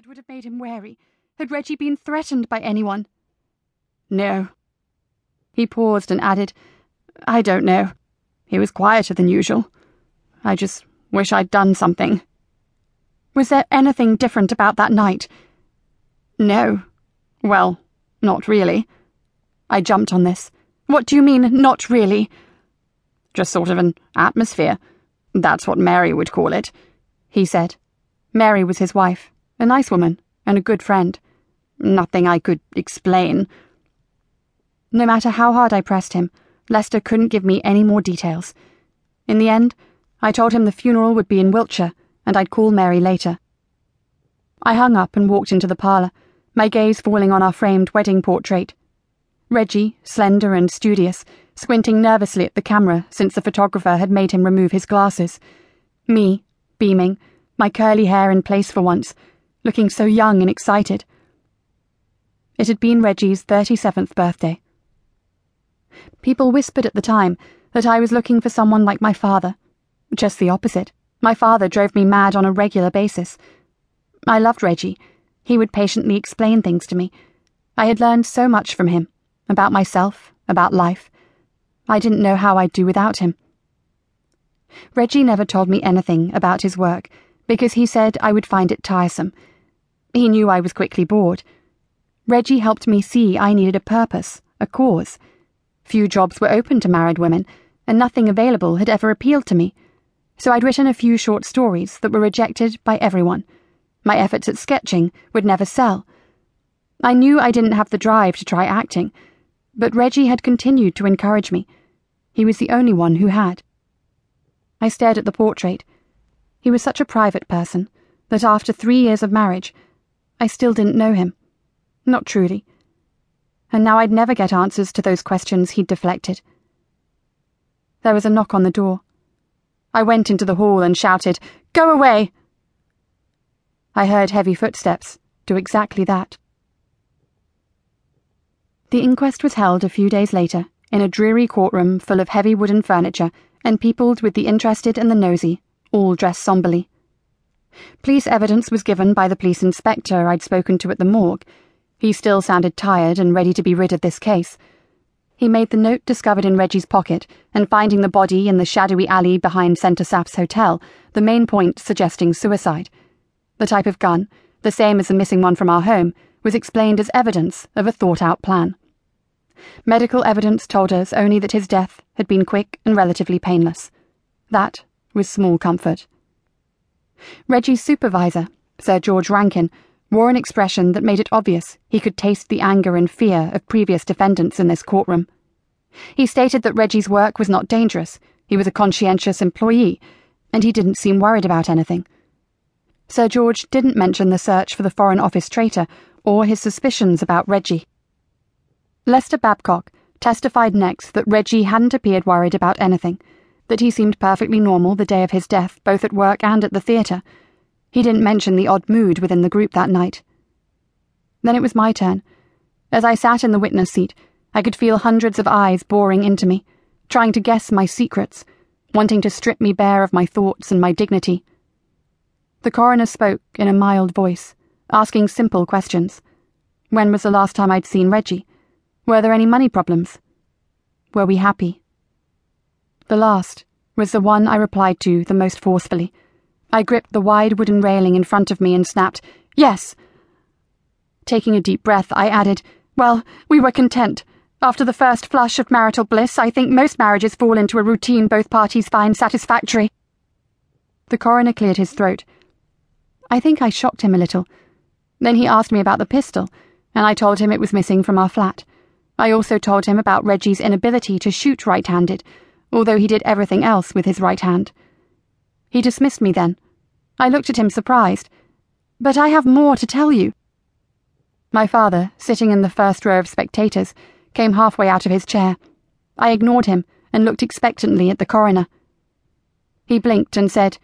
that would have made him wary? Had Reggie been threatened by anyone? No. He paused and added, I don't know. He was quieter than usual. I just wish I'd done something. Was there anything different about that night? No. Well, not really. I jumped on this. What do you mean, not really? Just sort of an atmosphere. That's what Mary would call it, he said. Mary was his wife, a nice woman, and a good friend. Nothing I could explain. No matter how hard I pressed him, Lester couldn't give me any more details. In the end, I told him the funeral would be in Wiltshire, and I'd call Mary later. I hung up and walked into the parlour, my gaze falling on our framed wedding portrait. Reggie, slender and studious, squinting nervously at the camera since the photographer had made him remove his glasses. Me, beaming, my curly hair in place for once, looking so young and excited. It had been Reggie's 37th birthday. People whispered at the time that I was looking for someone like my father. Just the opposite. My father drove me mad on a regular basis. I loved Reggie. He would patiently explain things to me. I had learned so much from him about myself, about life. I didn't know how I'd do without him. Reggie never told me anything about his work because he said I would find it tiresome. He knew I was quickly bored. Reggie helped me see I needed a purpose, a cause. Few jobs were open to married women, and nothing available had ever appealed to me. So I'd written a few short stories that were rejected by everyone. My efforts at sketching would never sell. I knew I didn't have the drive to try acting, but Reggie had continued to encourage me. He was the only one who had. I stared at the portrait. He was such a private person that after three years of marriage, I still didn't know him. Not truly and now I'd never get answers to those questions he'd deflected. There was a knock on the door. I went into the hall and shouted, Go away! I heard heavy footsteps do exactly that. The inquest was held a few days later in a dreary courtroom full of heavy wooden furniture and peopled with the interested and the nosy, all dressed somberly. Police evidence was given by the police inspector I'd spoken to at the morgue he still sounded tired and ready to be rid of this case. He made the note discovered in Reggie's pocket and finding the body in the shadowy alley behind Centre Saps Hotel, the main point suggesting suicide. The type of gun, the same as the missing one from our home, was explained as evidence of a thought out plan. Medical evidence told us only that his death had been quick and relatively painless. That was small comfort. Reggie's supervisor, Sir George Rankin, wore an expression that made it obvious he could taste the anger and fear of previous defendants in this courtroom. He stated that Reggie's work was not dangerous, he was a conscientious employee, and he didn't seem worried about anything. Sir George didn't mention the search for the Foreign Office traitor or his suspicions about Reggie. Lester Babcock testified next that Reggie hadn't appeared worried about anything, that he seemed perfectly normal the day of his death, both at work and at the theatre he didn't mention the odd mood within the group that night. Then it was my turn. As I sat in the witness seat, I could feel hundreds of eyes boring into me, trying to guess my secrets, wanting to strip me bare of my thoughts and my dignity. The coroner spoke in a mild voice, asking simple questions. When was the last time I'd seen Reggie? Were there any money problems? Were we happy? The last was the one I replied to the most forcefully I gripped the wide wooden railing in front of me and snapped, Yes! Taking a deep breath, I added, Well, we were content. After the first flush of marital bliss, I think most marriages fall into a routine both parties find satisfactory. The coroner cleared his throat. I think I shocked him a little. Then he asked me about the pistol, and I told him it was missing from our flat. I also told him about Reggie's inability to shoot right handed, although he did everything else with his right hand. He dismissed me then. I looked at him surprised. But I have more to tell you. My father, sitting in the first row of spectators, came halfway out of his chair. I ignored him and looked expectantly at the coroner. He blinked and said,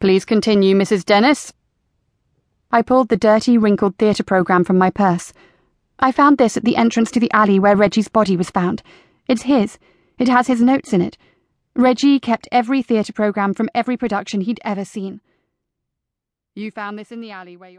Please continue, Mrs. Denis. I pulled the dirty, wrinkled theatre programme from my purse. I found this at the entrance to the alley where Reggie's body was found. It's his. It has his notes in it. Reggie kept every theatre programme from every production he'd ever seen. You found this in the alley where your